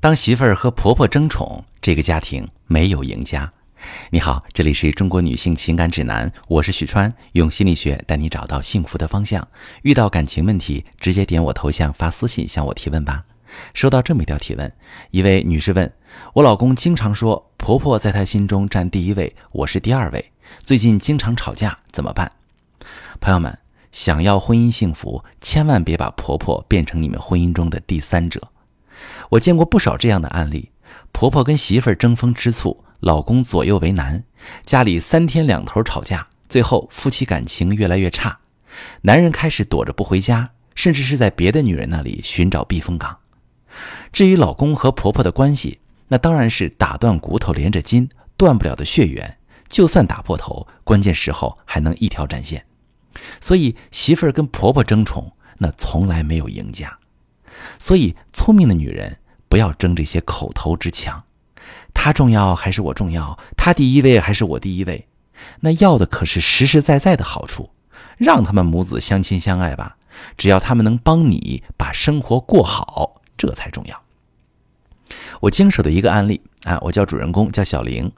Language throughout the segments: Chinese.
当媳妇儿和婆婆争宠，这个家庭没有赢家。你好，这里是中国女性情感指南，我是许川，用心理学带你找到幸福的方向。遇到感情问题，直接点我头像发私信向我提问吧。收到这么一条提问，一位女士问我老公经常说婆婆在他心中占第一位，我是第二位，最近经常吵架，怎么办？朋友们，想要婚姻幸福，千万别把婆婆变成你们婚姻中的第三者。我见过不少这样的案例：婆婆跟媳妇争风吃醋，老公左右为难，家里三天两头吵架，最后夫妻感情越来越差，男人开始躲着不回家，甚至是在别的女人那里寻找避风港。至于老公和婆婆的关系，那当然是打断骨头连着筋，断不了的血缘，就算打破头，关键时候还能一条战线。所以媳妇儿跟婆婆争宠，那从来没有赢家。所以，聪明的女人不要争这些口头之强，他重要还是我重要？他第一位还是我第一位？那要的可是实实在在的好处，让他们母子相亲相爱吧。只要他们能帮你把生活过好，这才重要。我经手的一个案例啊，我叫主人公叫小玲，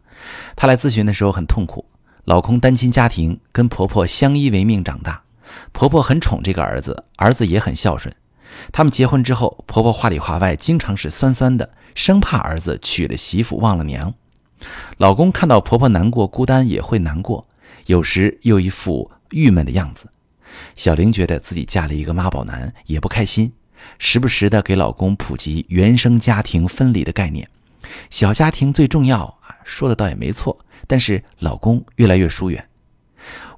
她来咨询的时候很痛苦，老公单亲家庭，跟婆婆相依为命长大，婆婆很宠这个儿子，儿子也很孝顺。他们结婚之后，婆婆话里话外经常是酸酸的，生怕儿子娶了媳妇忘了娘。老公看到婆婆难过孤单也会难过，有时又一副郁闷的样子。小玲觉得自己嫁了一个妈宝男，也不开心，时不时的给老公普及原生家庭分离的概念。小家庭最重要啊，说的倒也没错，但是老公越来越疏远。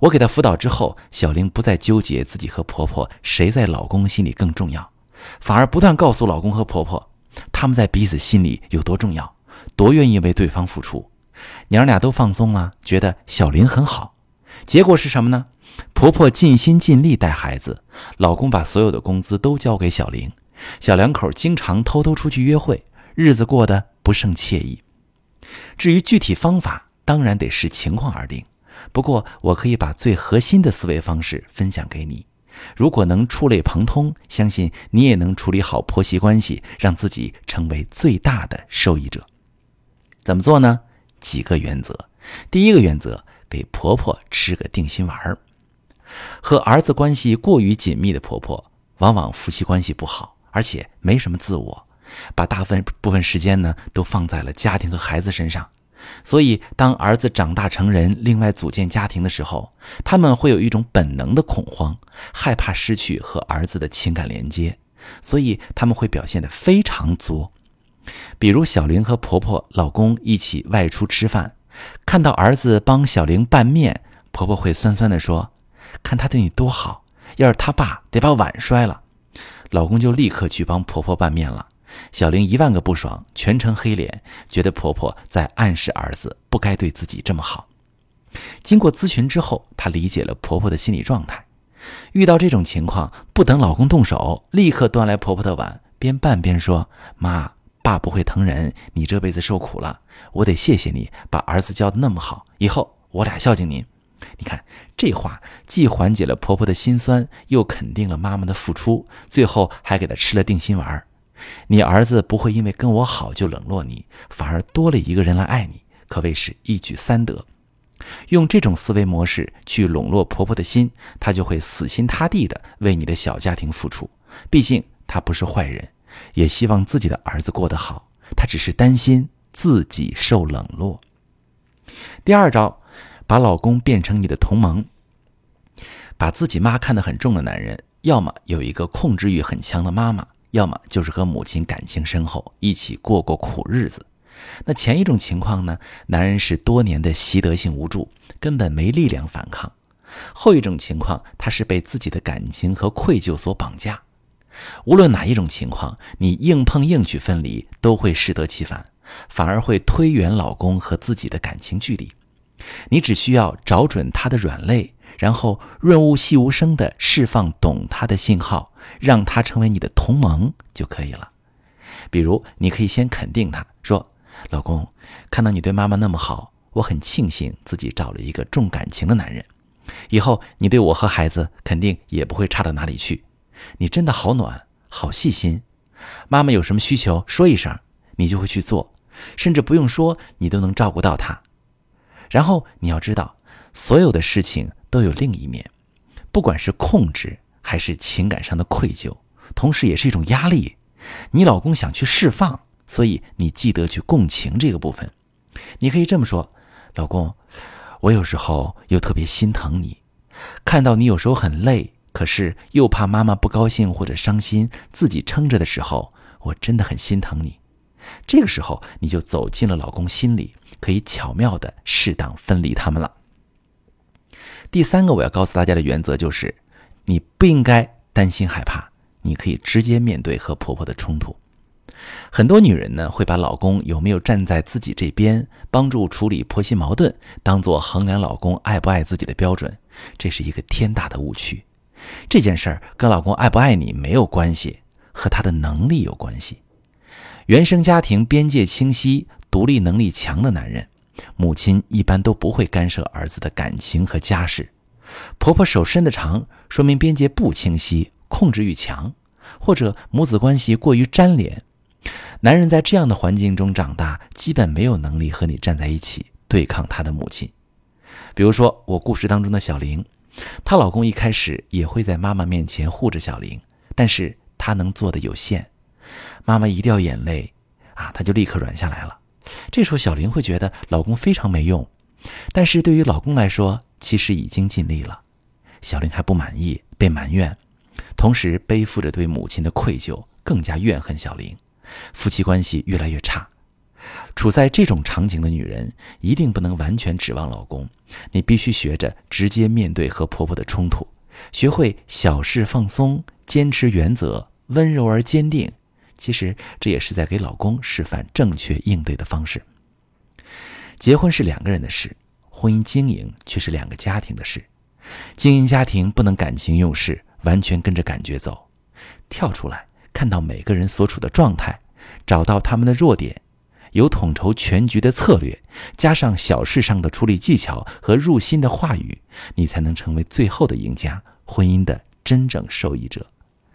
我给她辅导之后，小玲不再纠结自己和婆婆谁在老公心里更重要，反而不断告诉老公和婆婆，他们在彼此心里有多重要，多愿意为对方付出。娘俩都放松了，觉得小玲很好。结果是什么呢？婆婆尽心尽力带孩子，老公把所有的工资都交给小玲，小两口经常偷偷出去约会，日子过得不胜惬意。至于具体方法，当然得视情况而定。不过，我可以把最核心的思维方式分享给你。如果能触类旁通，相信你也能处理好婆媳关系，让自己成为最大的受益者。怎么做呢？几个原则。第一个原则，给婆婆吃个定心丸儿。和儿子关系过于紧密的婆婆，往往夫妻关系不好，而且没什么自我，把大部分部分时间呢都放在了家庭和孩子身上。所以，当儿子长大成人，另外组建家庭的时候，他们会有一种本能的恐慌，害怕失去和儿子的情感连接，所以他们会表现得非常作。比如，小玲和婆婆、老公一起外出吃饭，看到儿子帮小玲拌面，婆婆会酸酸地说：“看他对你多好，要是他爸得把碗摔了。”老公就立刻去帮婆婆拌面了。小玲一万个不爽，全程黑脸，觉得婆婆在暗示儿子不该对自己这么好。经过咨询之后，她理解了婆婆的心理状态。遇到这种情况，不等老公动手，立刻端来婆婆的碗，边拌边说：“妈，爸不会疼人，你这辈子受苦了，我得谢谢你把儿子教的那么好，以后我俩孝敬您。”你看这话，既缓解了婆婆的心酸，又肯定了妈妈的付出，最后还给她吃了定心丸。你儿子不会因为跟我好就冷落你，反而多了一个人来爱你，可谓是一举三得。用这种思维模式去笼络婆婆的心，她就会死心塌地的为你的小家庭付出。毕竟她不是坏人，也希望自己的儿子过得好，她只是担心自己受冷落。第二招，把老公变成你的同盟。把自己妈看得很重的男人，要么有一个控制欲很强的妈妈。要么就是和母亲感情深厚，一起过过苦日子。那前一种情况呢？男人是多年的习得性无助，根本没力量反抗；后一种情况，他是被自己的感情和愧疚所绑架。无论哪一种情况，你硬碰硬去分离，都会适得其反，反而会推远老公和自己的感情距离。你只需要找准他的软肋。然后润物细无声地释放懂他的信号，让他成为你的同盟就可以了。比如，你可以先肯定他说：“老公，看到你对妈妈那么好，我很庆幸自己找了一个重感情的男人。以后你对我和孩子肯定也不会差到哪里去。你真的好暖，好细心。妈妈有什么需求说一声，你就会去做，甚至不用说，你都能照顾到他。然后你要知道，所有的事情都有另一面，不管是控制还是情感上的愧疚，同时也是一种压力。你老公想去释放，所以你记得去共情这个部分。你可以这么说：“老公，我有时候又特别心疼你，看到你有时候很累，可是又怕妈妈不高兴或者伤心，自己撑着的时候，我真的很心疼你。”这个时候，你就走进了老公心里，可以巧妙的适当分离他们了。第三个我要告诉大家的原则就是，你不应该担心害怕，你可以直接面对和婆婆的冲突。很多女人呢，会把老公有没有站在自己这边，帮助处理婆媳矛盾，当做衡量老公爱不爱自己的标准，这是一个天大的误区。这件事儿跟老公爱不爱你没有关系，和他的能力有关系。原生家庭边界清晰、独立能力强的男人，母亲一般都不会干涉儿子的感情和家事。婆婆手伸得长，说明边界不清晰、控制欲强，或者母子关系过于粘连。男人在这样的环境中长大，基本没有能力和你站在一起对抗他的母亲。比如说，我故事当中的小玲，她老公一开始也会在妈妈面前护着小玲，但是他能做的有限。妈妈一掉眼泪，啊，他就立刻软下来了。这时候，小玲会觉得老公非常没用，但是对于老公来说，其实已经尽力了。小玲还不满意，被埋怨，同时背负着对母亲的愧疚，更加怨恨小玲。夫妻关系越来越差，处在这种场景的女人一定不能完全指望老公，你必须学着直接面对和婆婆的冲突，学会小事放松，坚持原则，温柔而坚定。其实这也是在给老公示范正确应对的方式。结婚是两个人的事，婚姻经营却是两个家庭的事。经营家庭不能感情用事，完全跟着感觉走，跳出来。看到每个人所处的状态，找到他们的弱点，有统筹全局的策略，加上小事上的处理技巧和入心的话语，你才能成为最后的赢家，婚姻的真正受益者。